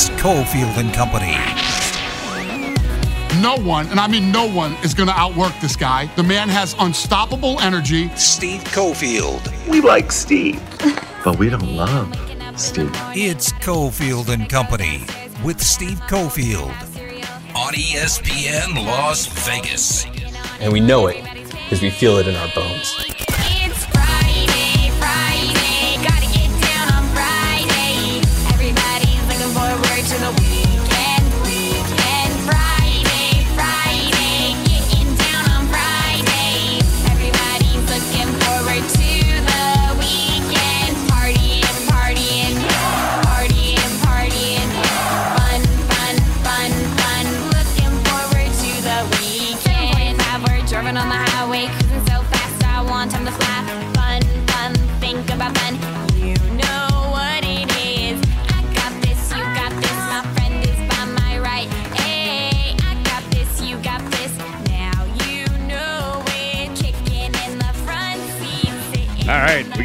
It's Cofield and Company. No one, and I mean no one, is going to outwork this guy. The man has unstoppable energy. Steve Cofield. We like Steve, but we don't love Steve. It's Cofield and Company with Steve Cofield on ESPN Las Vegas. And we know it because we feel it in our bones.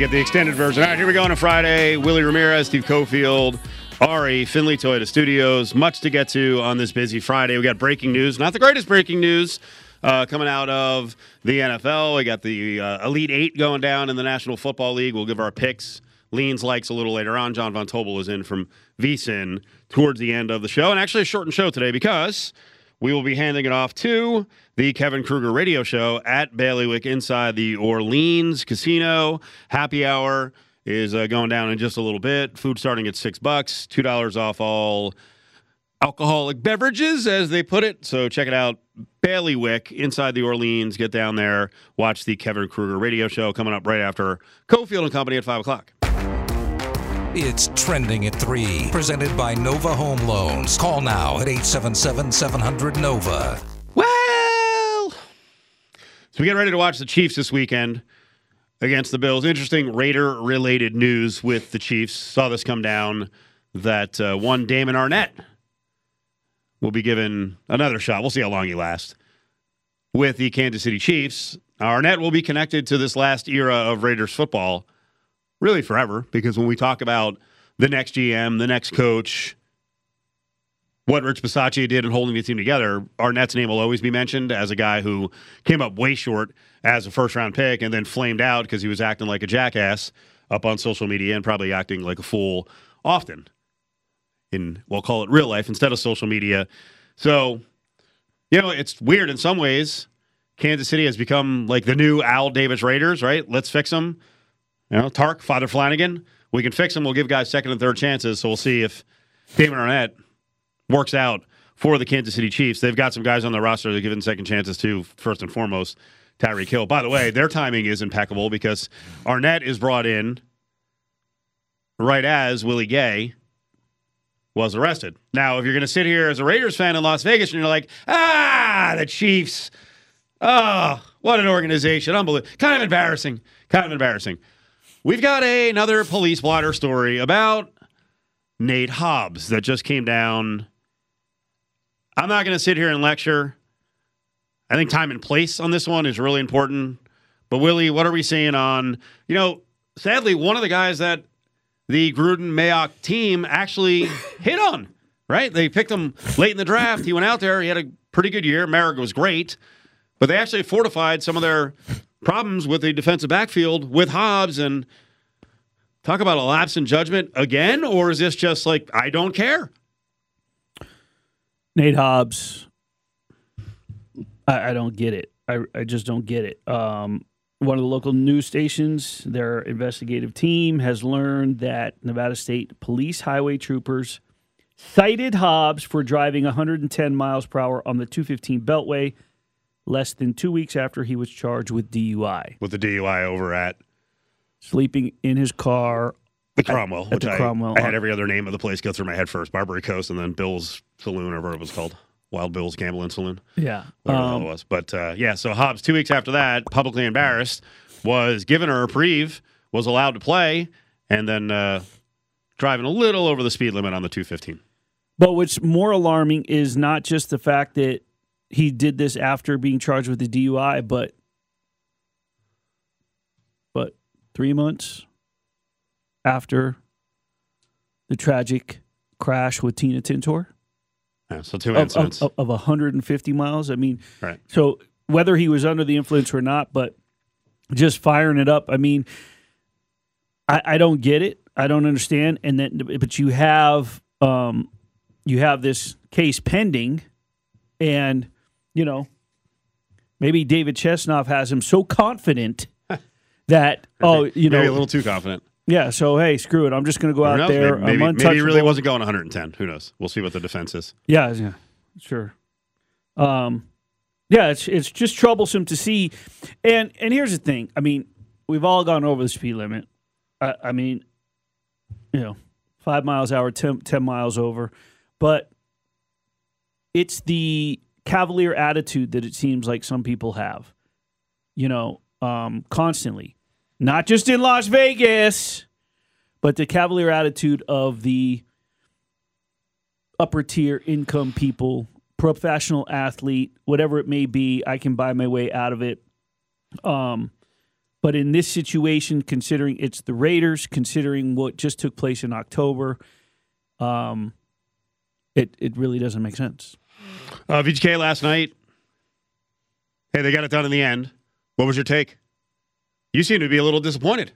Get the extended version. All right, here we go on a Friday. Willie Ramirez, Steve Cofield, Ari, Findlay Toyota Studios. Much to get to on this busy Friday. We got breaking news. Not the greatest breaking news uh, coming out of the NFL. We got the uh, Elite Eight going down in the National Football League. We'll give our picks, leans, likes a little later on. John Von Tobel is in from VSIN towards the end of the show. And actually, a shortened show today because we will be handing it off to the Kevin Kruger radio show at Bailiwick inside the Orleans Casino. Happy hour is uh, going down in just a little bit. Food starting at six bucks, two dollars off all alcoholic beverages, as they put it. So check it out, Bailiwick inside the Orleans. Get down there, watch the Kevin Kruger radio show coming up right after Cofield and Company at five o'clock. It's trending at 3. Presented by Nova Home Loans. Call now at 877 700 Nova. Well, so we get ready to watch the Chiefs this weekend against the Bills. Interesting Raider related news with the Chiefs. Saw this come down that uh, one Damon Arnette will be given another shot. We'll see how long he lasts with the Kansas City Chiefs. Arnette will be connected to this last era of Raiders football really forever because when we talk about the next GM, the next coach, what Rich Bisaccia did in holding the team together, Arnette's name will always be mentioned as a guy who came up way short as a first round pick and then flamed out because he was acting like a jackass up on social media and probably acting like a fool often in, we'll call it real life instead of social media. So, you know, it's weird in some ways. Kansas City has become like the new Al Davis Raiders, right? Let's fix them. You know, Tark, Father Flanagan, we can fix them. We'll give guys second and third chances. So we'll see if Damon Arnette works out for the Kansas City Chiefs. They've got some guys on the roster they're giving second chances to, first and foremost, Tyreek Hill. By the way, their timing is impeccable because Arnette is brought in right as Willie Gay was arrested. Now, if you're going to sit here as a Raiders fan in Las Vegas and you're like, ah, the Chiefs, oh, what an organization. Unbelievable. Kind of embarrassing. Kind of embarrassing. We've got a, another police blotter story about Nate Hobbs that just came down. I'm not going to sit here and lecture. I think time and place on this one is really important. But Willie, what are we seeing on, you know, sadly, one of the guys that the Gruden Mayock team actually hit on, right? They picked him late in the draft. He went out there. He had a pretty good year. Merrick was great. But they actually fortified some of their problems with the defensive backfield with Hobbs and talk about a lapse in judgment again, or is this just like I don't care? Nate Hobbs, I, I don't get it. I, I just don't get it. Um, one of the local news stations, their investigative team has learned that Nevada State Police highway troopers cited Hobbs for driving 110 miles per hour on the 215 Beltway less than two weeks after he was charged with DUI. With the DUI over at Sleeping in his car. the Cromwell, at which the I, Cromwell. I had every other name of the place go through my head first. Barbary Coast and then Bill's Saloon or whatever it was called. Wild Bill's Gambling Saloon. Yeah. whatever Um, it was. But uh, yeah, so Hobbs, two weeks after that, publicly embarrassed, was given a reprieve, was allowed to play, and then uh, driving a little over the speed limit on the 215. But what's more alarming is not just the fact that he did this after being charged with the DUI, but but three months after the tragic crash with Tina Tintor Yeah, so two of, of, incidents. of, of 150 miles. I mean, Right. so whether he was under the influence or not, but just firing it up. I mean, I, I don't get it. I don't understand. And then, but you have, um, you have this case pending, and you know, maybe David Chesnoff has him so confident that oh, you know, Maybe a little too confident. yeah. So hey, screw it. I'm just going to go out knows? there. Maybe, maybe, maybe he really wasn't going 110. Who knows? We'll see what the defense is. Yeah, yeah, sure. Um, yeah, it's it's just troublesome to see, and and here's the thing. I mean, we've all gone over the speed limit. I, I mean, you know, five miles hour, 10, 10 miles over, but it's the cavalier attitude that it seems like some people have. You know, um, constantly, not just in Las Vegas, but the cavalier attitude of the upper tier income people, professional athlete, whatever it may be, I can buy my way out of it. Um, but in this situation, considering it's the Raiders, considering what just took place in October, um, it it really doesn't make sense. Uh, VGK last night. Hey, they got it done in the end. What was your take? You seem to be a little disappointed.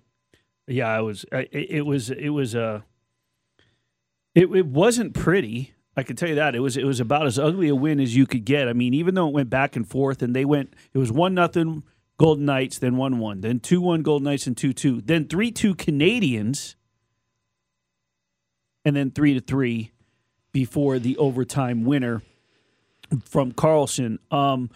Yeah, I was. It it was. It was. Uh, it it wasn't pretty. I can tell you that it was. It was about as ugly a win as you could get. I mean, even though it went back and forth, and they went. It was one nothing Golden Knights, then one one, then two one Golden Knights, and two two, then three two Canadiens, and then three to three before the overtime winner from Karlsson. Um,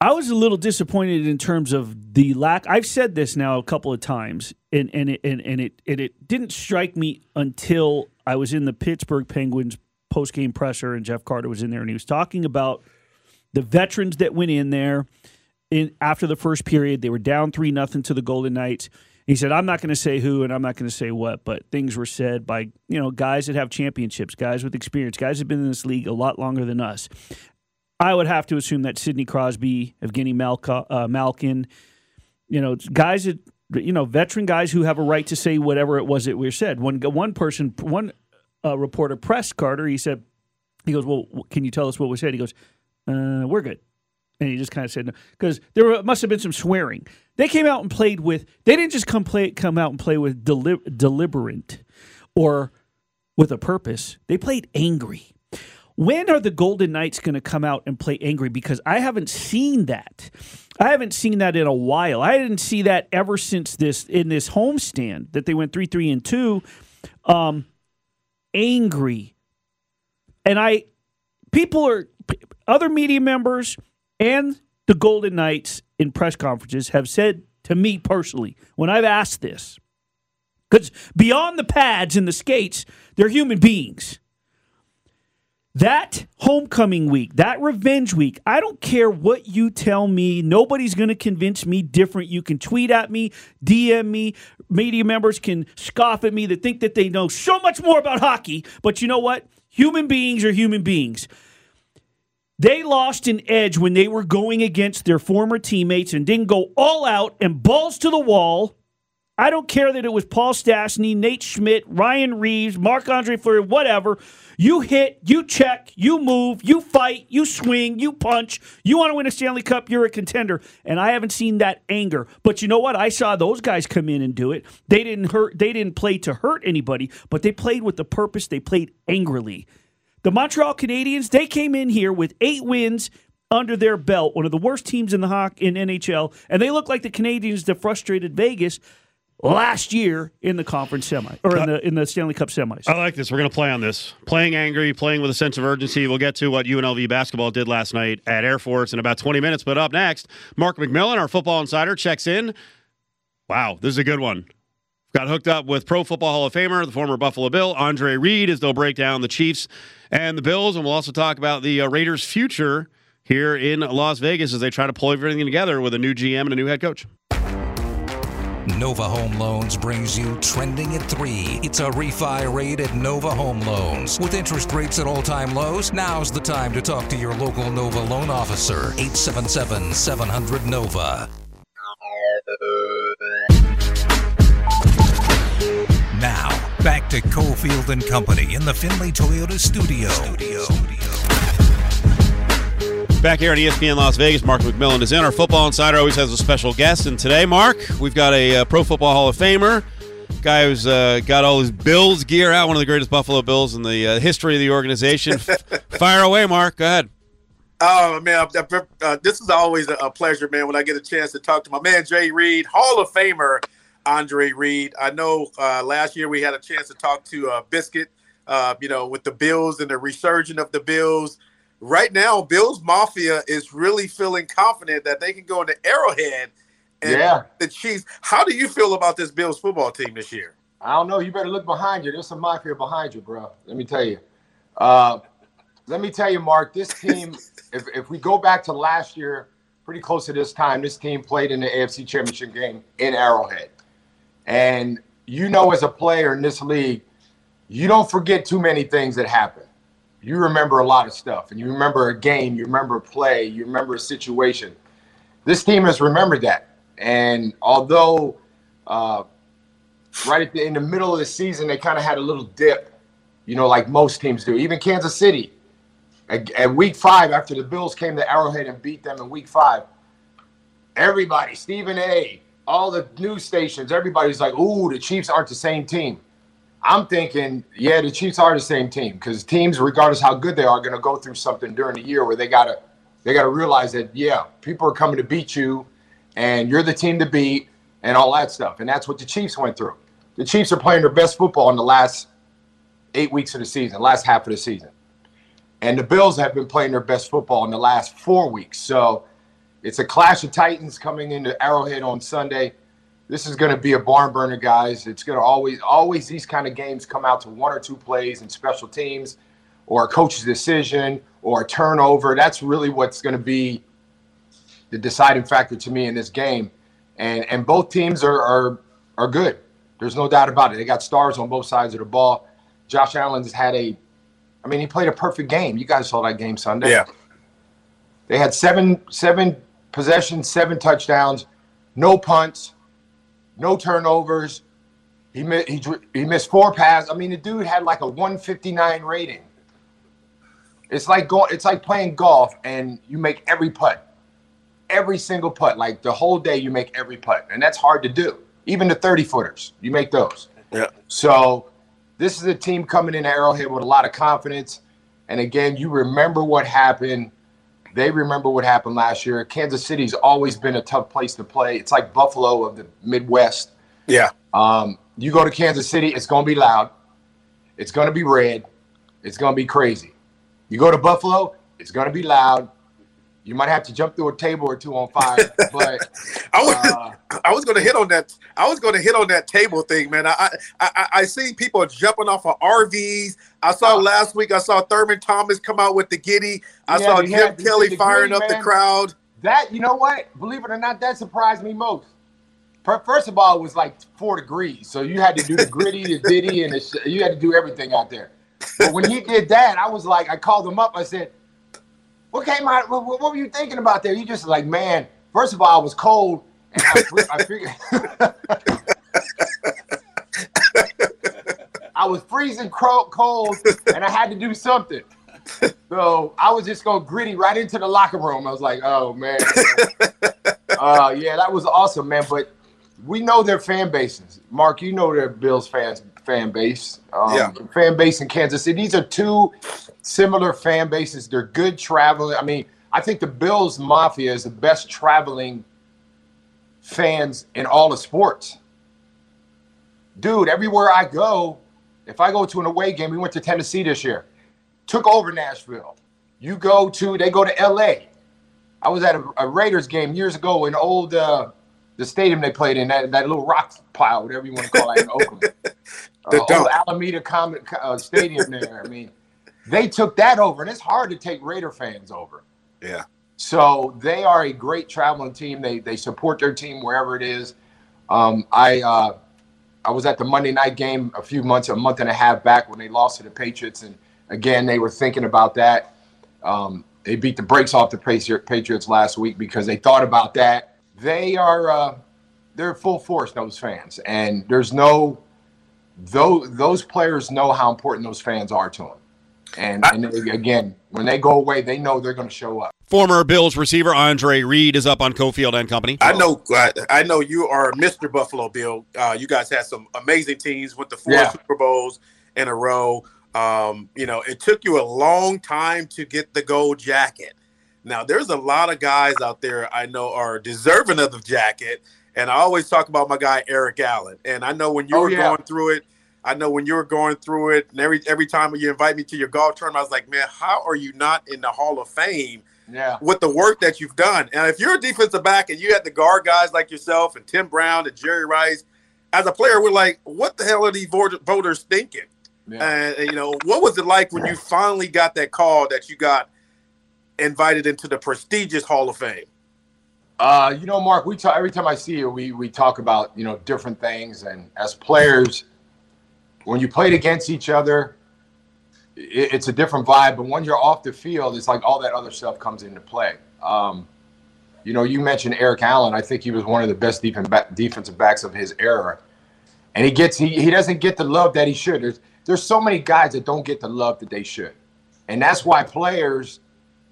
I was a little disappointed in terms of the lack. I've said this now a couple of times, and and it and, and it and it didn't strike me until I was in the Pittsburgh Penguins post game presser, and Jeff Carter was in there, and he was talking about the veterans that went in there in after the first period. They were down three nothing to the Golden Knights. He said, "I'm not going to say who, and I'm not going to say what, but things were said by you know guys that have championships, guys with experience, guys that have been in this league a lot longer than us." I would have to assume that Sidney Crosby, Evgeny Malka, uh, Malkin, you know, guys that you know, veteran guys who have a right to say whatever it was that we said. One one person, one uh, reporter pressed Carter. He said, he goes, "Well, can you tell us what was said?" He goes, uh, "We're good." And he just kind of said no because there were, must have been some swearing. They came out and played with. They didn't just come play come out and play with deli- deliberate or with a purpose. They played angry. When are the Golden Knights going to come out and play angry? Because I haven't seen that. I haven't seen that in a while. I didn't see that ever since this in this homestand that they went three three and two. Um, angry, and I people are other media members and the Golden Knights in press conferences have said to me personally when I've asked this because beyond the pads and the skates, they're human beings. That homecoming week, that revenge week, I don't care what you tell me. Nobody's going to convince me different. You can tweet at me, DM me. Media members can scoff at me that think that they know so much more about hockey. But you know what? Human beings are human beings. They lost an edge when they were going against their former teammates and didn't go all out and balls to the wall. I don't care that it was Paul Stastny, Nate Schmidt, Ryan Reaves, Marc Andre Fleury, whatever. You hit, you check, you move, you fight, you swing, you punch. You want to win a Stanley Cup, you're a contender. And I haven't seen that anger. But you know what? I saw those guys come in and do it. They didn't hurt, they didn't play to hurt anybody, but they played with the purpose. They played angrily. The Montreal Canadiens, they came in here with eight wins under their belt, one of the worst teams in the hockey in NHL, and they look like the Canadiens that frustrated Vegas last year in the conference semi or in the in the Stanley Cup semis. I like this. We're going to play on this. Playing angry, playing with a sense of urgency. We'll get to what UNLV basketball did last night at Air Force in about 20 minutes. But up next, Mark McMillian, our football insider, checks in. Wow, this is a good one. Got hooked up with Pro Football Hall of Famer, the former Buffalo Bill, Andre Reed, as they'll break down the Chiefs and the Bills. And we'll also talk about the uh, Raiders' future here in Las Vegas as they try to pull everything together with a new GM and a new head coach. Nova Home Loans brings you Trending at 3. It's a refi rate at Nova Home Loans. With interest rates at all time lows, now's the time to talk to your local Nova loan officer. 877 700 Nova. Back to Cofield and Company in the Findlay Toyota studio. studio. Back here at ESPN Las Vegas, Mark McMillian is in. Our football insider always has a special guest, and today, Mark, we've got a uh, Pro Football Hall of Famer, guy who's uh, got all his Bills gear out, one of the greatest Buffalo Bills in the uh, history of the organization. Fire away, Mark. Go ahead. Oh man, I- I- uh, this is always a, a pleasure, man. When I get a chance to talk to my man Jay Reed, Hall of Famer Andre Reed. I know uh, last year we had a chance to talk to uh, Biscuit, uh, you know, with the Bills and the resurgence of the Bills. Right now, Bills Mafia is really feeling confident that they can go into Arrowhead and Yeah. the Chiefs. How do you feel about this Bills football team this year? I don't know. You better look behind you. There's some mafia behind you, bro. Let me tell you. Uh, let me tell you, Mark. This team, if, if we go back to last year, pretty close to this time, this team played in the AFC Championship game in Arrowhead. And you know, as a player in this league, you don't forget too many things that happen. You remember a lot of stuff, and you remember a game, you remember a play, you remember a situation. This team has remembered that. And although uh, right at the, in the middle of the season, they kind of had a little dip, you know, like most teams do. Even Kansas City, at, at week five, after the Bills came to Arrowhead and beat them in week five, everybody, Stephen A., all the news stations, everybody's like, "Ooh, the Chiefs aren't the same team." I'm thinking, yeah, the Chiefs are the same team because teams, regardless how good they are, going to go through something during the year where they gotta they gotta realize that yeah, people are coming to beat you, and you're the team to beat, and all that stuff. And that's what the Chiefs went through. The Chiefs are playing their best football in the last eight weeks of the season, last half of the season, and the Bills have been playing their best football in the last four weeks. So it's a clash of titans coming into Arrowhead on Sunday. This is going to be a barn burner, guys. It's going to always, always these kind of games come out to one or two plays and special teams, or a coach's decision, or a turnover. That's really what's going to be the deciding factor to me in this game. And and both teams are are are good. There's no doubt about it. They got stars on both sides of the ball. Josh Allen's had a, I mean, he played a perfect game. You guys saw that game Sunday. Yeah. They had seven seven possessions, seven touchdowns, no punts, no turnovers. He mi- he he missed four passes. I mean, the dude had like a 159 rating. It's like go, It's like playing golf, and you make every putt, every single putt. Like the whole day, you make every putt, and that's hard to do. Even the 30 footers, you make those. Yeah. So this is a team coming in Arrowhead with a lot of confidence. And again, you remember what happened. They remember what happened last year. Kansas City's always been a tough place to play. It's like Buffalo of the Midwest. Yeah. Um, you go to Kansas City, it's going to be loud. It's going to be red. It's going to be crazy. You go to Buffalo, it's going to be loud. You might have to jump through a table or two on fire, but I was uh, I was going to hit on that. I was going to hit on that table thing, man. I I I, I see people jumping off of RVs. I saw uh, last week. I saw Thurman Thomas come out with the giddy. I Yeah, saw Jim Kelly firing giddy, up the crowd. That you know what? Believe it or not, that surprised me most. First of all, it was like four degrees, so you had to do the gritty, the ditty, and the sh- you had to do everything out there. But when he did that, I was like, I called him up. I said, "What came out? What, what were you thinking about there?" You just like, man. First of all, I was cold, and I, I figured I was freezing cold, and I had to do something. So I was just going gritty right into the locker room. I was like, oh man. uh, yeah, that was awesome, man. But we know their fan bases. Mark, you know their Bills fans fan base. Um, Yeah. Fan base in Kansas City. These are two similar fan bases. They're good traveling. I mean, I think the Bills Mafia is the best traveling fans in all of sports. Dude, everywhere I go, if I go to an away game, we went to Tennessee this year, took over Nashville. You go to, they go to LA. I was at a, a Raiders game years ago in old, uh, the stadium they played in, that, that little rock pile, whatever you want to call it, in Oakland. The uh, old. Alameda Com- uh, Stadium there. I mean, they took that over, and it's hard to take Raider fans over. Yeah. So they are a great traveling team. They they support their team wherever it is. Um, I uh, I was at the Monday night game a few months, a month and a half back when they lost to the Patriots, and again they were thinking about that. Um, they beat the brakes off the Patriots last week because they thought about that. They are uh, they're full force those fans, and there's no those those players know how important those fans are to them. And, and they- again, when they go away, they know they're going to show up. Former Bills receiver Andre Reed is up on Cofield and Company. I know, uh, I know you are Mr. Buffalo Bill. Uh, you guys had some amazing teams with the four Yeah. Super Bowls in a row. Um, you know, it took you a long time to get the gold jacket. Now, there's a lot of guys out there I know are deserving of the jacket, and I always talk about my guy Eric Allen. And I know when you Oh, were yeah. going through it, I know when you were going through it, and every every time you invite me to your golf tournament, I was like, man, how are you not in the Hall of Fame? Yeah. with the work that you've done. And if you're a defensive back and you had the guard guys like yourself and Tim Brown and Jerry Rice, as a player, we're like, what the hell are these voters thinking? And you know, what was it like when you finally got that call that you got invited into the prestigious Hall of Fame? Uh, you know, Mark, we talk every time I see you, we we talk about you know different things, and as players, when you played against each other, it, it's a different vibe. But when you're off the field, it's like all that other stuff comes into play. Um, you know, you mentioned Eric Allen. I think he was one of the best defensive back, defensive backs of his era, and he gets he, he doesn't get the love that he should. There's there's so many guys that don't get the love that they should, and that's why players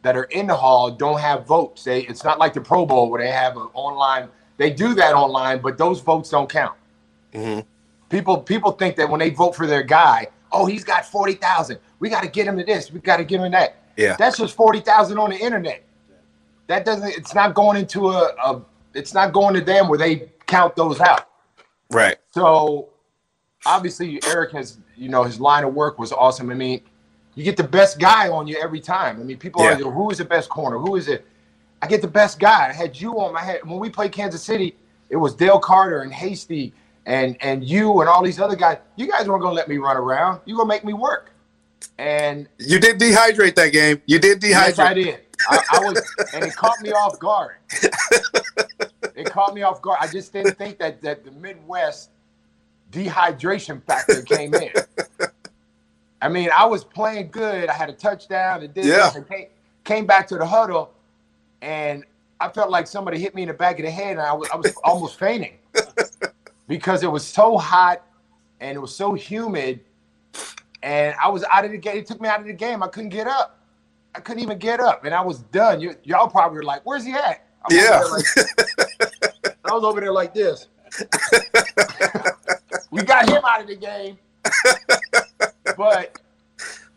that are in the hall don't have votes. They it's not like the Pro Bowl where they have an online. They do that online, but those votes don't count. People people think that when they vote for their guy, oh, he's got forty thousand. We got to get him to this. We got to give him that. Yeah. That's just forty thousand on the internet. That doesn't. It's not going into a, a. It's not going to them where they count those out. Right. So obviously Eric has, you know, his line of work was awesome. I mean, you get the best guy on you every time. I mean, people Yeah. are like, who is the best corner? Who is it? I get the best guy. I had you on my head. When we played Kansas City, it was Dale Carter and Hasty and and you and all these other guys. You guys weren't gonna let me run around. You gonna make me work. And You did dehydrate that game. You did dehydrate. Yes, I did. I, I was, and it caught me off guard. It caught me off guard. I just didn't think that that the Midwest dehydration factor came in. I mean, I was playing good. I had a touchdown. And did Yeah. and came, came back to the huddle, and I felt like somebody hit me in the back of the head, and I was I was almost fainting because it was so hot and it was so humid, and I was out of the game. It took me out of the game. I couldn't get up. I couldn't even get up, and I was done. You, y'all probably were like, "Where's he at?" I'm Yeah. like- I was over there like this. we got him out of the game. but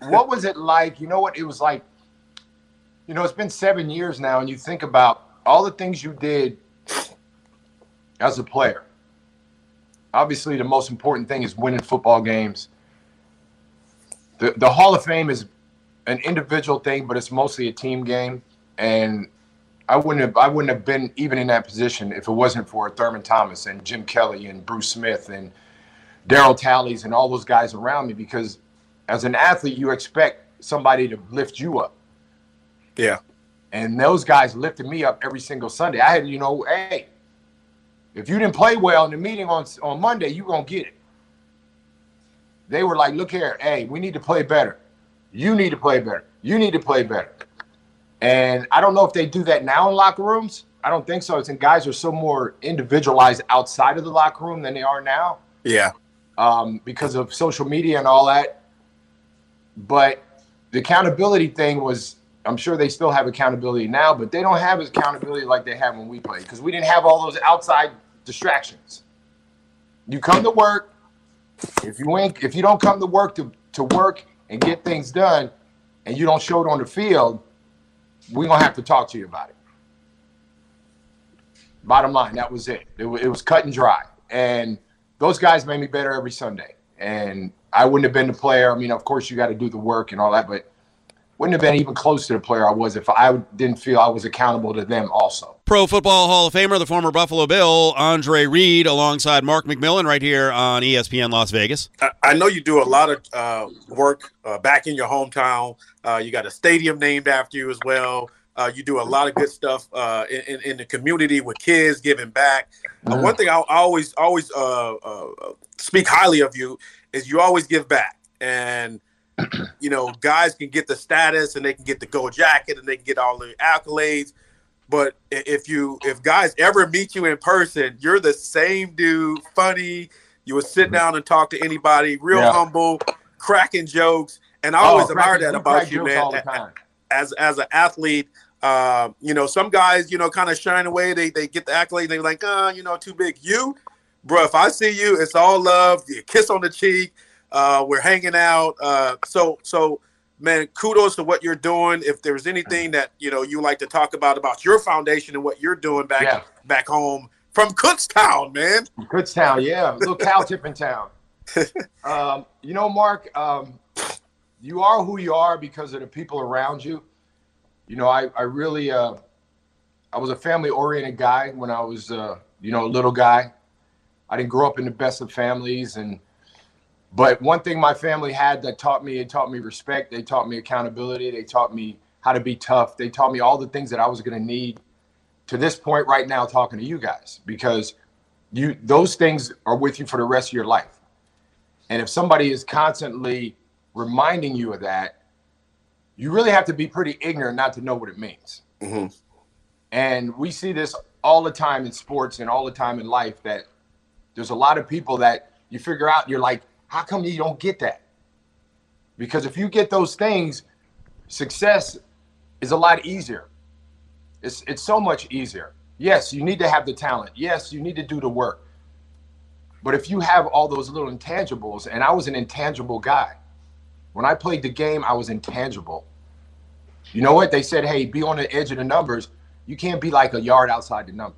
what was it like? You know what? It was like, you know, it's been seven years now, and you think about all the things you did as a player. Obviously, the most important thing is winning football games. The, the Hall of Fame is an individual thing, but it's mostly a team game. And I wouldn't have I wouldn't have been even in that position if it wasn't for Thurman Thomas and Jim Kelly and Bruce Smith and Darryl Talleys and all those guys around me because as an athlete you expect somebody to lift you up. Yeah. And those guys lifted me up every single Sunday. I had, you know, hey, if you didn't play well in the meeting on on Monday, you gonna get it. They were like, look here, hey, we need to play better. You need to play better. You need to play better. And I don't know if they do that now in locker rooms. I don't think so. It's and guys are so more individualized outside of the locker room than they are now Yeah. um, because of social media and all that. But the accountability thing was, I'm sure they still have accountability now, but they don't have accountability like they had when we played because we didn't have all those outside distractions. You come to work. If you ain't, if you don't come to work to, to work and get things done, and you don't show it on the field, we're gonna have to talk to you about it. Bottom line, that was it. It, it was cut and dry. And those guys made me better every Sunday. And I wouldn't have been the player. I mean, of course, you got to do the work and all that, but wouldn't have been even close to the player I was if I didn't feel I was accountable to them also. Pro Football Hall of Famer, the former Buffalo Bill, Andre Reed, alongside Mark McMillian, right here on ESPN Las Vegas. I, I know you do a lot of uh, work uh, back in your hometown. Uh, you got a stadium named after you as well. Uh, you do a lot of good stuff uh, in, in, in the community with kids giving back. Uh, one thing I, I always always uh, uh, speak highly of you is you always give back, and you know guys can get the status and they can get the gold jacket and they can get all the accolades. But if you if guys ever meet you in person, you're the same dude, funny, You would sit down and talk to anybody, real Yeah. humble, cracking jokes, and I Oh, always admire that about you, man. all the time. As as an athlete, uh, you know, some guys, you know, kind of shine away. They they get the accolade. They're like, ah, you know, too big. You, bro, if I see you, it's all love. You kiss on the cheek. Uh, we're hanging out. Uh, so so man, kudos to what you're doing. If there's anything that you know you like to talk about about your foundation and what you're doing back Yeah. back home from Kutztown, man. Kutztown, yeah, little cow tipping town. Um, you know, Mark, um, you are who you are because of the people around you. You know, I, I really, uh, I was a family oriented guy when I was, uh, you know, a little guy. I didn't grow up in the best of families, and but one thing my family had that taught me, it taught me respect. They taught me accountability. They taught me how to be tough. They taught me all the things that I was going to need to this point right now talking to you guys because you those things are with you for the rest of your life. And if somebody is constantly reminding you of that, you really have to be pretty ignorant not to know what it means. Mm-hmm. And we see this all the time in sports and all the time in life that there's a lot of people that you figure out you're like, how come you don't get that? Because if you get those things, success is a lot easier. It's it's so much easier. Yes, you need to have the talent. Yes, you need to do the work. But if you have all those little intangibles, and I was an intangible guy. When I played the game, I was intangible. You know what? They said, hey, be on the edge of the numbers. You can't be like a yard outside the number.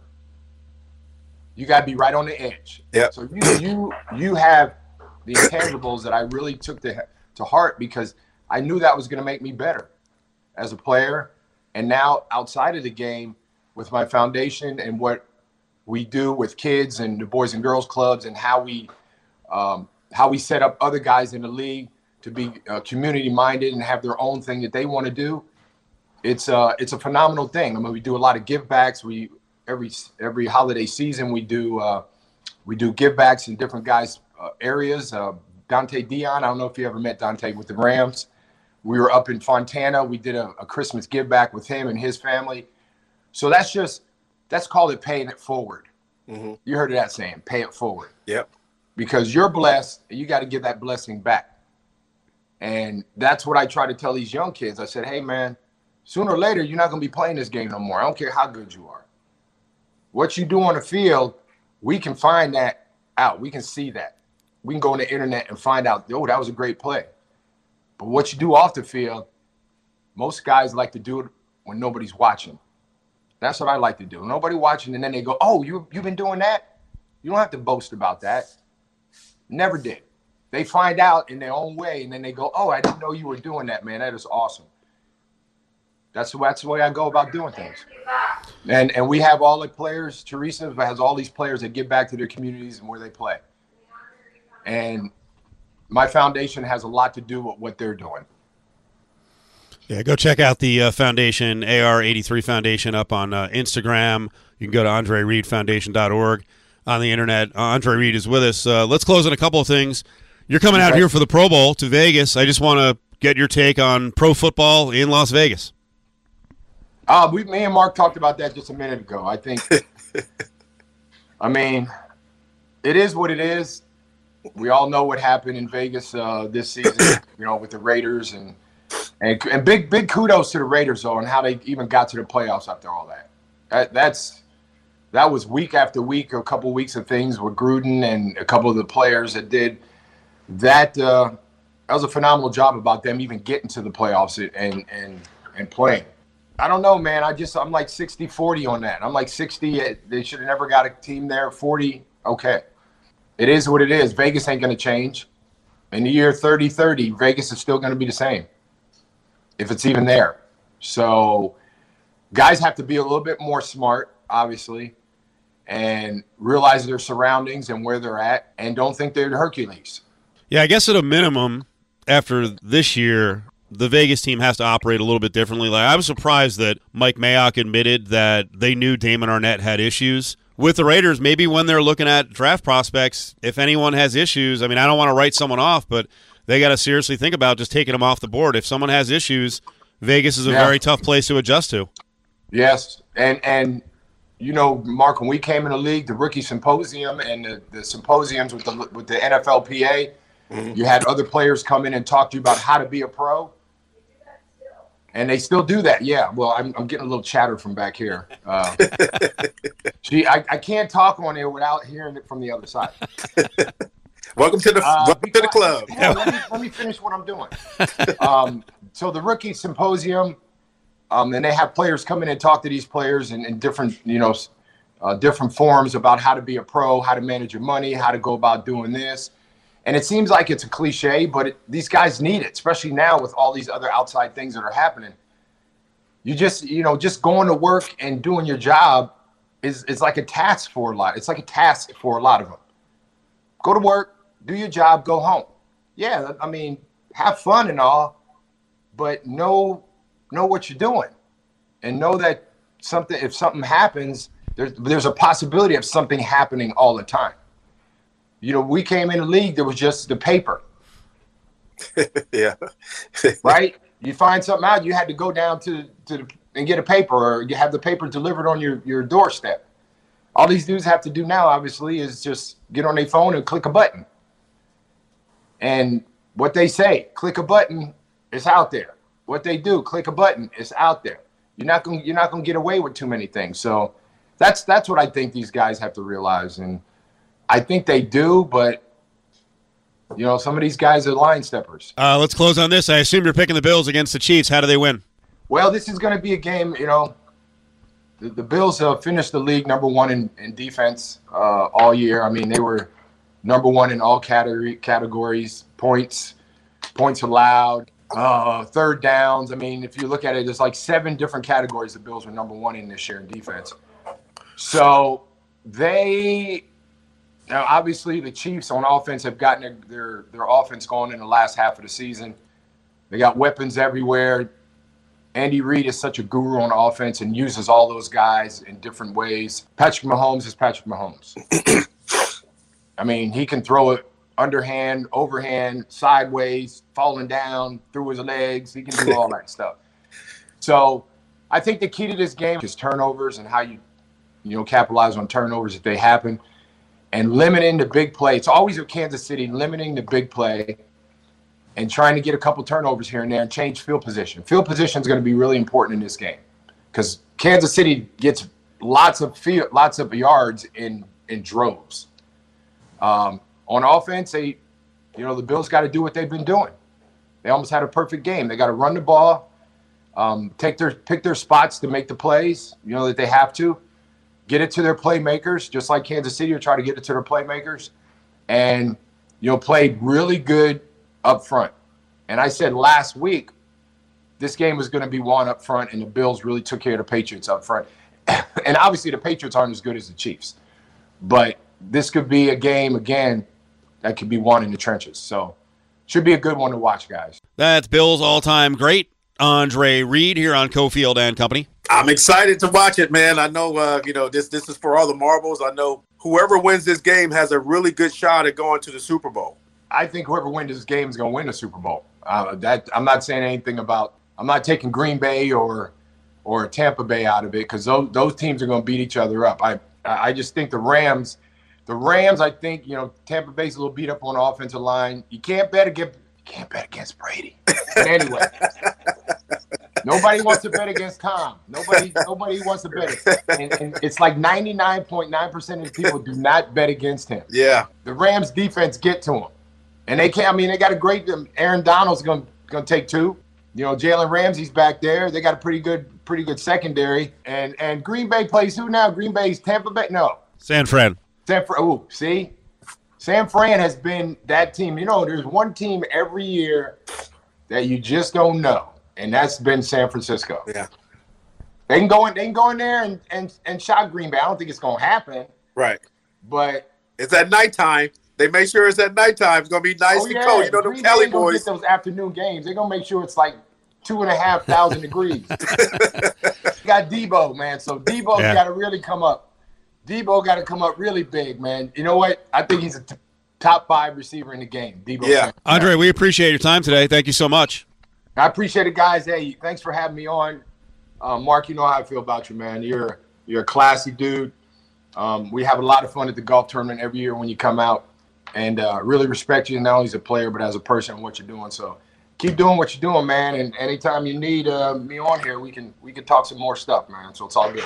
You gotta be right on the edge. Yeah. So you you you have the intangibles that I really took to to heart because I knew that was gonna make me better as a player. And now outside of the game, with my foundation and what we do with kids and the boys and girls clubs and how we um, how we set up other guys in the league to be uh, community minded and have their own thing that they want to do. It's uh it's a phenomenal thing. I mean, we do a lot of give backs. We every every holiday season we do uh, we do give backs in different guys areas. Uh, Dante Dion, I don't know if you ever met Dante with the Rams. We were up in Fontana. We did a, a Christmas give back with him and his family. So that's just that's called it paying it forward. Mhm. You heard of that saying, pay it forward. Yep. Because you're blessed, and you got to give that blessing back. And that's what I try to tell these young kids. I said, hey man, sooner or later you're not going to be playing this game no more. I don't care how good you are. What you do on the field, we can find that out. We can see that. We can go on the internet and find out, oh, that was a great play. But what you do off the field, most guys like to do it when nobody's watching. That's what I like to do. Nobody watching, and then they go, "Oh, you you've been doing that? You don't have to boast about that." Never did. They find out in their own way, and then they go, "Oh, I didn't know you were doing that, man. That is awesome." That's that's the way I go about doing things. And and we have all the players. Teresa has all these players that give back to their communities and where they play. And my foundation has a lot to do with what they're doing. Yeah, go check out the uh, foundation, AR83 Foundation, up on uh, Instagram. You can go to AndreReedFoundation.org on the internet. Uh, Andre Reed is with us. Uh, let's close on a couple of things. You're coming out Okay. here for the Pro Bowl to Vegas. I just want to get your take on pro football in Las Vegas. Uh, we, me and Mark talked about that just a minute ago. I think, I mean, it is what it is. We all know what happened in Vegas uh, this season, you know, with the Raiders and, and and big big kudos to the Raiders though, and how they even got to the playoffs after all that. That that's that was week after week, a couple weeks of things with Gruden and a couple of the players that did that. Uh, that was a phenomenal job about them even getting to the playoffs and and and playing. I don't know, man. I just I'm like 60 40 on that. I'm like 60 eh, they should have never got a team there. 40 okay. It is what it is. Vegas ain't going to change. In the year 30 30, Vegas is still going to be the same. If it's even there. So guys have to be a little bit more smart, obviously, and realize their surroundings and where they're at and don't think they're the Hercules. Yeah, I guess at a minimum, after this year, the Vegas team has to operate a little bit differently. Like I was surprised that Mike Mayock admitted that they knew Damon Arnette had issues with the Raiders. Maybe when they're looking at draft prospects, if anyone has issues, I mean, I don't want to write someone off, but they got to seriously think about just taking them off the board. If someone has issues, Vegas is a Yeah. very tough place to adjust to. Yes, and and you know, Mark, when we came in the league, the rookie symposium and the, the symposiums with the with the NFLPA, mm-hmm. you had other players come in and talk to you about how to be a pro. And they still do that. Yeah. Well, I'm, I'm getting a little chatter from back here. Uh, gee, I, I can't talk on there without hearing it from the other side. Welcome to the Uh, welcome to the club. On, let, me, let me finish what I'm doing. Um, so the rookie symposium, um, and they have players come in and talk to these players in, in different, you know, uh, different forms about how to be a pro, how to manage your money, how to go about doing this. And it seems like it's a cliche, but it, these guys need it, especially now with all these other outside things that are happening. You just, you know, just going to work and doing your job is, is like a task for a lot. It's like a task for a lot of them go to work, do your job, go home. Yeah, I mean, have fun and all, but know know what you're doing, and know that something if something happens, there's there's a possibility of something happening all the time. You know, we came in the league, there was just the paper, Yeah. right? you find something out, you had to go down to to the, and get a paper, or you have the paper delivered on your your doorstep. All these dudes have to do now, obviously, is just get on their phone and click a button. And what they say, click a button, it's out there. What they do, click a button, it's out there. You're not gonna you're not going to get away with too many things. So that's that's what I think these guys have to realize and I think they do, but you know, some of these guys are line steppers. Uh, let's close on this. I assume you're picking the Bills against the Chiefs. How do they win? Well, this is going to be a game, you know. The, the Bills uh, finished the league number one in, in defense uh, all year. I mean, they were number one in all category categories points, points allowed, uh, third downs. I mean, if you look at it, there's like seven different categories the Bills were number one in this year in defense. So they now obviously the Chiefs on offense have gotten their, their their offense going in the last half of the season. They got weapons everywhere. Andy Reid is such a guru on offense and uses all those guys in different ways. Patrick Mahomes is Patrick Mahomes. I mean, he can throw it underhand, overhand, sideways, falling down through his legs. He can do all that stuff. So I think the key to this game is turnovers and how you, you know, capitalize on turnovers if they happen and limiting the big play. It's always with Kansas City, limiting the big play and trying to get a couple turnovers here and there and change field position. Field position is going to be really important in this game because Kansas City gets lots of field, lots of yards in in droves. Um, on offense, they, you know, the Bills got to do what they've been doing. They almost had a perfect game. They got to run the ball, um, take their pick their spots to make the plays. You know that they have to get it to their playmakers, just like Kansas City will try to get it to their playmakers, and you know played really good up front. And I said last week, this game was going to be won up front, and the Bills really took care of the Patriots up front. and obviously, the Patriots aren't as good as the Chiefs, but this could be a game again that could be won in the trenches. So, should be a good one to watch, guys. That's Bills all-time great Andre Reed here on Cofield and Company. I'm excited to watch it, man. I know, uh, you know, this this is for all the marbles. I know whoever wins this game has a really good shot at going to the Super Bowl. I think whoever wins this game is going to win the Super Bowl. Uh, that I'm not saying anything about. I'm not taking Green Bay or or Tampa Bay out of it because those those teams are going to beat each other up. I I just think the Rams, the Rams. I think you know Tampa Bay's a little beat up on the offensive line. You can't bet against you can't bet against Brady. But anyway, nobody wants to bet against Tom. Nobody nobody wants to bet it. And, and it's like 99.9 percent of people do not bet against him Yeah, the Rams defense get to him. And they can't, I mean, they got a great, um, Aaron Donald's going to take two. You know, Jalen Ramsey's back there. They got a pretty good, pretty good secondary. And and Green Bay plays who now? Green Bay's Tampa Bay? No. San Fran. San Fran. Oh, see? San Fran has been that team. You know, there's one team every year that you just don't know. And that's been San Francisco. yeah, They can go in, they can go in there and, and, and shot Green Bay. I don't think it's going to happen. right. But It's at nighttime. They make sure it's at nighttime. It's gonna be nice Oh, and yeah. cold. You know, them Green Cali boys. Get those afternoon games. They're gonna make sure it's like two and a half thousand degrees. got Deebo, man. So Deebo's Yeah. got to really come up. Deebo got to come up really big, man. You know what? I think he's a t- top five receiver in the game. Deebo. Yeah. Andre, we appreciate your time today. Thank you so much. I appreciate it, guys. Hey, thanks for having me on. Uh, Mark, you know how I feel about you, man. You're You're a classy dude. Um, we have a lot of fun at the golf tournament every year when you come out, and uh, really respect you not only as a player but as a person and what you're doing. So keep doing what you're doing, man. And anytime you need uh, me on here, we can we can talk some more stuff, man. So it's all good.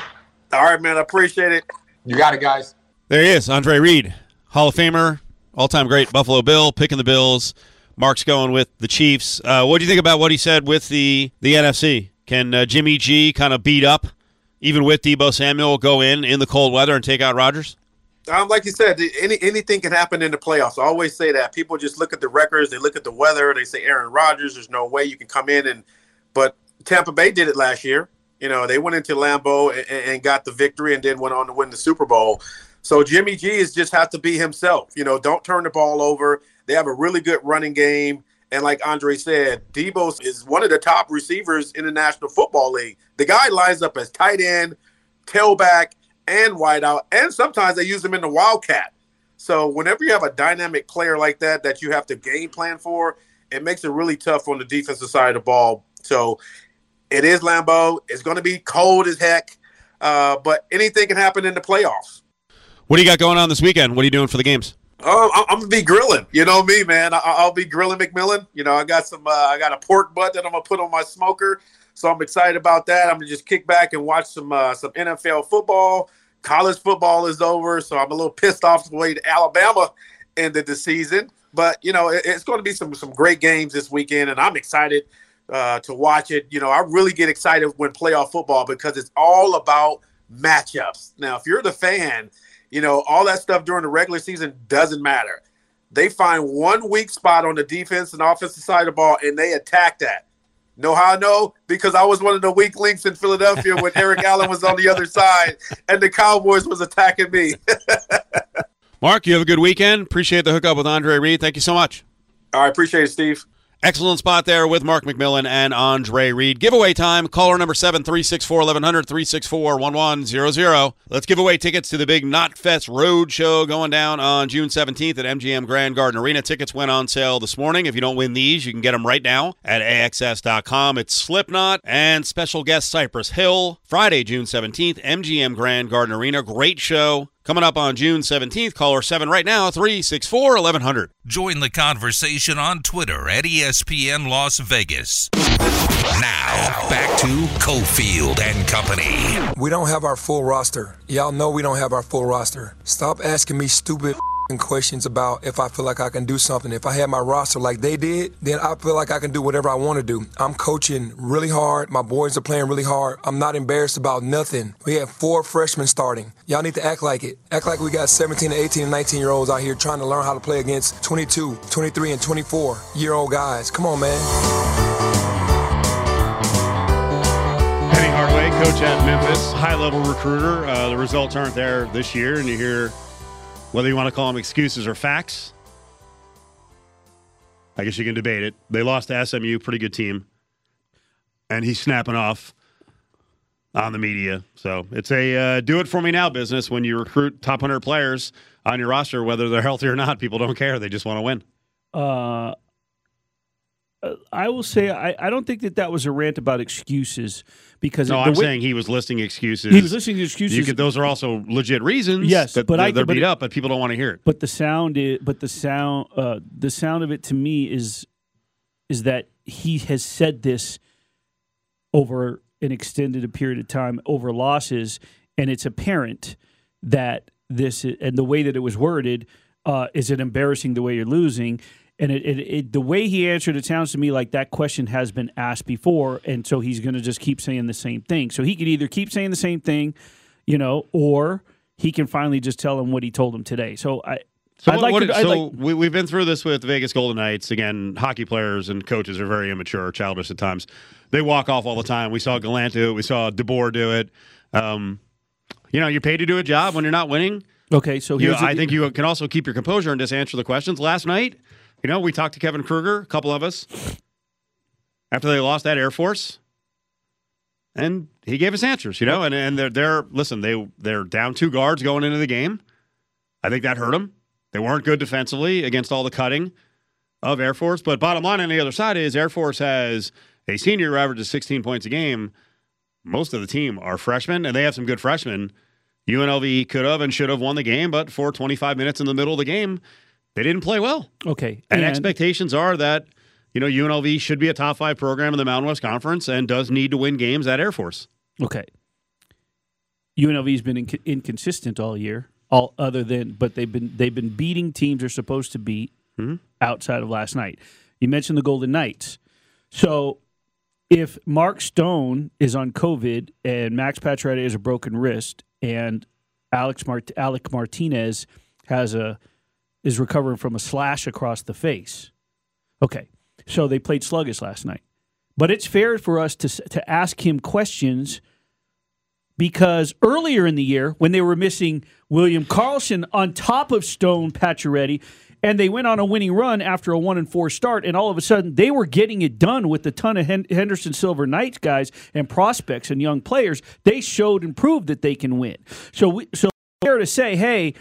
All right, man. I appreciate it. You got it, guys. There he is, Andre Reed, Hall of Famer, all-time great Buffalo Bill, picking the Bills. Mark's going with the Chiefs. Uh, what do you think about what he said with the the NFC? Can uh, Jimmy G kind of beat up, even with Deebo Samuel, go in in the cold weather and take out Rodgers? Um, like you said, any anything can happen in the playoffs. I always say that people just look at the records, they look at the weather, they say Aaron Rodgers. There's no way you can come in and, but Tampa Bay did it last year. You know, they went into Lambeau and, and got the victory, and then went on to win the Super Bowl. So Jimmy G is just has to be himself. You know, don't turn the ball over. They have a really good running game. And like Andre said, Deebo is one of the top receivers in the National Football League. The guy lines up as tight end, tailback, and wideout, and sometimes they use him in the wildcat. So whenever you have a dynamic player like that that you have to game plan for, it makes it really tough on the defensive side of the ball. So it is Lambeau. It's going to be cold as heck, uh, but anything can happen in the playoffs. What do you got going on this weekend? What are you doing for the games? Oh, I'm, I'm gonna be grilling. You know me, man. I, I'll be grilling McMillian. You know, I got some. Uh, I got a pork butt that I'm gonna put on my smoker. So I'm excited about that. I'm gonna just kick back and watch some uh, some NFL football. College football is over, so I'm a little pissed off the way Alabama ended the season. But you know, it, it's going to be some some great games this weekend, and I'm excited uh, to watch it. You know, I really get excited when playoff football because it's all about matchups. Now, if you're the fan you know, all that stuff during the regular season doesn't matter. They find one weak spot on the defense and offensive side of the ball, and they attack that. Know how I know? Because I was one of the weak links in Philadelphia when Eric Allen was on the other side and the Cowboys was attacking me. Mark, you have a good weekend. Appreciate the hookup with Andre Reed. Thank you so much. All right, appreciate it, Steve. Excellent spot there with Mark McMillian and Andre Reed. Giveaway time. Caller number 7 364 1100 364 1100. Let's give away tickets to the big Knotfest Road Show going down on June 17th at MGM Grand Garden Arena. Tickets went on sale this morning. If you don't win these, you can get them right now at AXS.com. It's Slipknot and special guest Cypress Hill. Friday, June 17th, MGM Grand Garden Arena. Great show. Coming up on June 17th, caller 7 right now, 364 1100. Join the conversation on Twitter at ESPN Las Vegas. Now, back to Cofield and Company. We don't have our full roster. Y'all know we don't have our full roster. Stop asking me stupid f***ing questions about if I feel like I can do something. If I had my roster like they did, then I feel like I can do whatever I want to do. I'm coaching really hard. My boys are playing really hard. I'm not embarrassed about nothing. We have four freshmen starting. Y'all need to act like it. Act like we got 17 to 18 and 19 year olds out here trying to learn how to play against 22, 23, and 24 year old guys. Come on, man. Coach at Memphis, high level recruiter. Uh, the results aren't there this year, and you hear whether you want to call them excuses or facts. I guess you can debate it. They lost to SMU, pretty good team, and he's snapping off on the media. So it's a uh, do it for me now business when you recruit top 100 players on your roster, whether they're healthy or not. People don't care. They just want to win. Uh, I will say I, I don't think that that was a rant about excuses because No, I'm way- saying he was listing excuses. He was listing excuses. You could, those are also legit reasons. Yes, that but they're, I- they're but beat it- up, but people don't want to hear it. But the sound is, but the sound, uh, the sound of it to me is, is that he has said this over an extended period of time over losses, and it's apparent that this and the way that it was worded uh, is it embarrassing the way you're losing. And it, it, it, the way he answered it sounds to me like that question has been asked before, and so he's going to just keep saying the same thing. So he could either keep saying the same thing, you know, or he can finally just tell him what he told him today. So I, So, I'd what- like what- to. So like, we, we've been through this with Vegas Golden Knights. Again, hockey players and coaches are very immature, childish at times. They walk off all the time. We saw Gallant do it. We saw DeBoer do it. Um, you know, you're paid to do a job when you're not winning. okay, so You, I think you can also keep your composure and just answer the questions. Last night, you know, we talked to Kevin Kruger, a couple of us, after they lost that Air Force, and he gave us answers. You know, and and they're they're listen, they they're down two guards going into the game. I think that hurt them. They weren't good defensively against all the cutting of Air Force. But bottom line on the other side is Air Force has a senior who averages 16 points a game, most of the team are freshmen, and they have some good freshmen. UNLV could have and should have won the game, but for 25 minutes in the middle of the game, they didn't play well. Okay. And, expectations are that, you know, UNLV should be a top five program in the Mountain West Conference and does need to win games at Air Force. Okay. UNLV's been inc- inconsistent all year. All other than, but they've been they've been beating teams they're supposed to beat mm-hmm. outside of last night. You mentioned the Golden Knights, so if Mark Stone is on COVID and Max Pacioretty has a broken wrist and Alex Mart- Alec Martinez has a is recovering from a slash across the face. Okay, so they played sluggish last night, but it's fair for us to to ask him questions because earlier in the year when they were missing William Karlsson on top of Stone Pacioretty and they went on a winning run after a one and four start and all of a sudden they were getting it done with a ton of Henderson Silver Knights guys and prospects and young players. They showed and proved that they can win. So we, so fair to say hey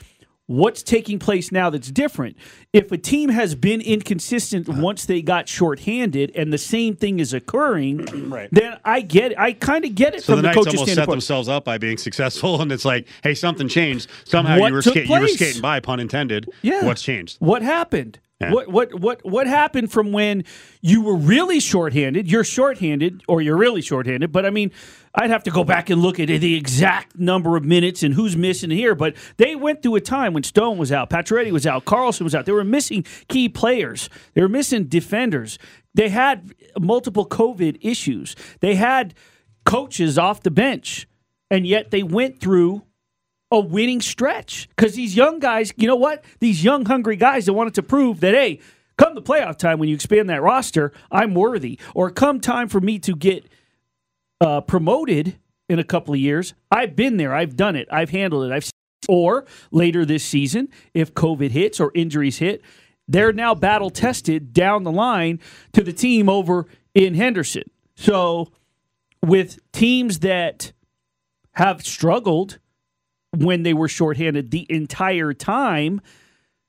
what's taking place now that's different. If a team has been inconsistent once they got shorthanded and the same thing is occurring, Right. then I get it. I kind of get it So from the the, Knights coach's almost set themselves up by being successful, and it's like, hey, something changed. Somehow you were took ska- you were skating by, pun intended. Yeah. What's changed? What happened? Yeah. What what what what happened from when you were really shorthanded? You're shorthanded, or you're really shorthanded. But I mean, I'd have to go back and look at the exact number of minutes and who's missing here. But they went through a time when Stone was out, Pacioretty was out, Karlsson was out. They were missing key players. They were missing defenders. They had multiple COVID issues. They had coaches off the bench, and yet they went through a winning stretch because these young guys, you know what? These young, hungry guys that wanted to prove that, hey, come the playoff time when you expand that roster, I'm worthy. Or come time for me to get uh, promoted in a couple of years, I've been there, I've done it, I've handled it. I've or later this season, if COVID hits or injuries hit, they're now battle tested down the line to the team over in Henderson. So with teams that have struggled when they were shorthanded the entire time,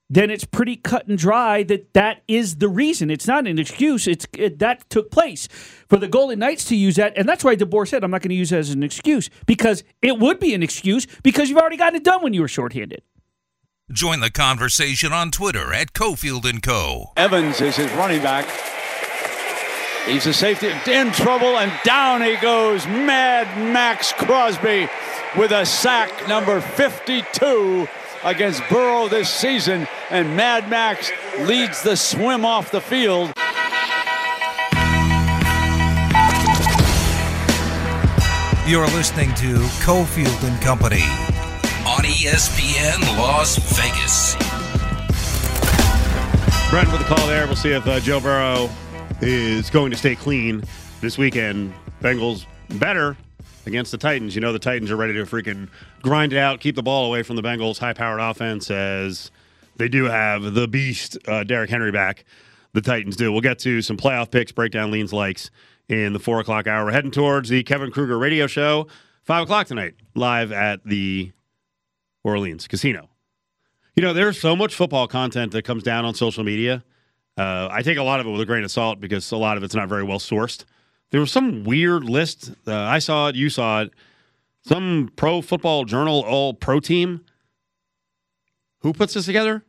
then it's pretty cut and dry that that is the reason. It's not an excuse. It's it, that took place for the Golden Knights to use that, and that's why DeBoer said, "I'm not going to use that as an excuse because it would be an excuse because you've already gotten it done when you were shorthanded." Join the conversation on Twitter at Cofield and Co. Evans is his running back. He's a safety in trouble, and down he goes. Mad Maxx Crosby with a sack number 52 against Burrow this season, and Mad Max leads the swim off the field. You're listening to Cofield and Company on ESPN Las Vegas. Brent with the call there. We'll see if uh, Joe Burrow is going to stay clean this weekend. Bengals better against the Titans. You know the Titans are ready to freaking grind it out, keep the ball away from the Bengals' high-powered offense as they do have the beast uh, Derrick Henry back. The Titans do. We'll get to some playoff picks, breakdown leans, likes in the four o'clock hour. We're heading towards the Kevin Kruger radio show, five o'clock tonight, live at the Orleans Casino. You know, there's so much football content that comes down on social media. Uh, I take a lot of it with a grain of salt because a lot of it's not very well sourced. There was some weird list. Uh, I saw it. You saw it. Some pro football journal all pro team. Who puts this together?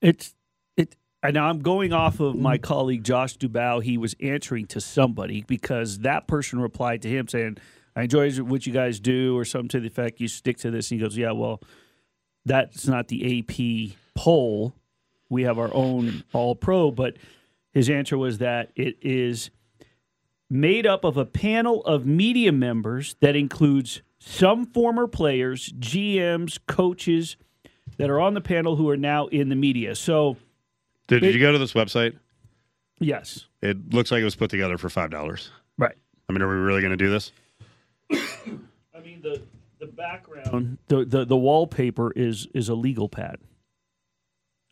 It's it. I know I'm going off of my colleague Josh Dubow. He was answering to somebody because that person replied to him saying, "I enjoy what you guys do," or something to the effect, "You stick to this." And he goes, "Yeah, well, that's not the AP poll. We have our own All Pro." But his answer was that it is made up of a panel of media members that includes some former players, GMs, coaches that are on the panel who are now in the media. So, Did, did you go to this website? yes, It looks like it was put together for five dollars. right. I mean, are we really going to do this? I mean the the background, the, the the wallpaper is is a legal pad.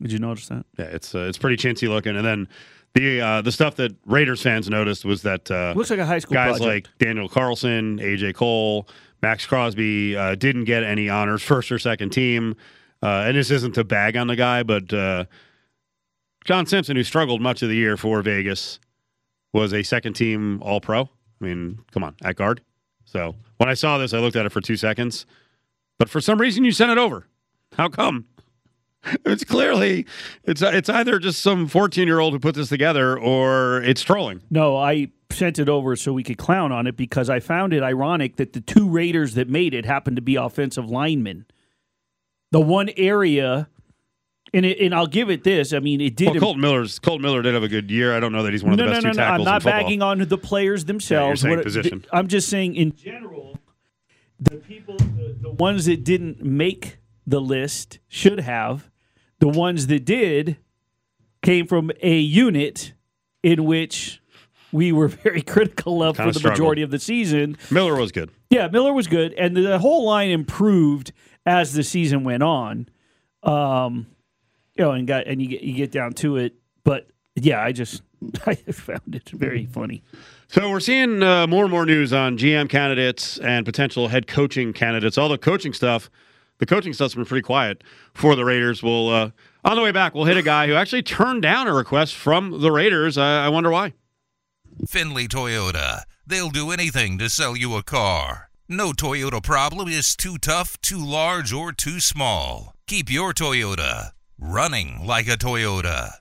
Did you notice that? Yeah, it's uh, it's pretty chintzy looking. And then the uh, the stuff that Raiders fans noticed was that uh, Looks like a high school guys project. like Daniel Carlson, AJ Cole, Maxx Crosby uh, didn't get any honors, first or second team. Uh, and this isn't to bag on the guy, but uh, John Simpson, who struggled much of the year for Vegas, was a second team All Pro. I mean, come on, at guard. So when I saw this, I looked at it for two seconds. But for some reason, you sent it over. How come? It's clearly it's it's either just some 14 year old who put this together or it's trolling. No, I sent it over so we could clown on it because I found it ironic that the two Raiders that made it happened to be offensive linemen. The one area, and it, and I'll give it this. I mean, it did. Well, Kolton Miller's Kolton Miller did have a good year. I don't know that he's one of the no, best no, two no, no. tackles I'm not in bagging on the players themselves. saying What- position. I'm just saying in general, the people, the, the ones that didn't make the list should have. The ones that did came from a unit in which we were very critical of Kinda for the struggled. majority of the season. Miller was good. Yeah, Miller was good, and the whole line improved as the season went on. Um, you know, and got and you get you get down to it, but yeah, I just I found it very funny. So we're seeing uh, more and more news on GM candidates and potential head coaching candidates. All the coaching stuff, the coaching stuff's been pretty quiet for the Raiders. We'll uh, on the way back, we'll hit a guy who actually turned down a request from the Raiders. I, I wonder why. Findlay Toyota. They'll do anything to sell you a car. No Toyota problem is too tough, too large, or too small. Keep your Toyota running like a Toyota.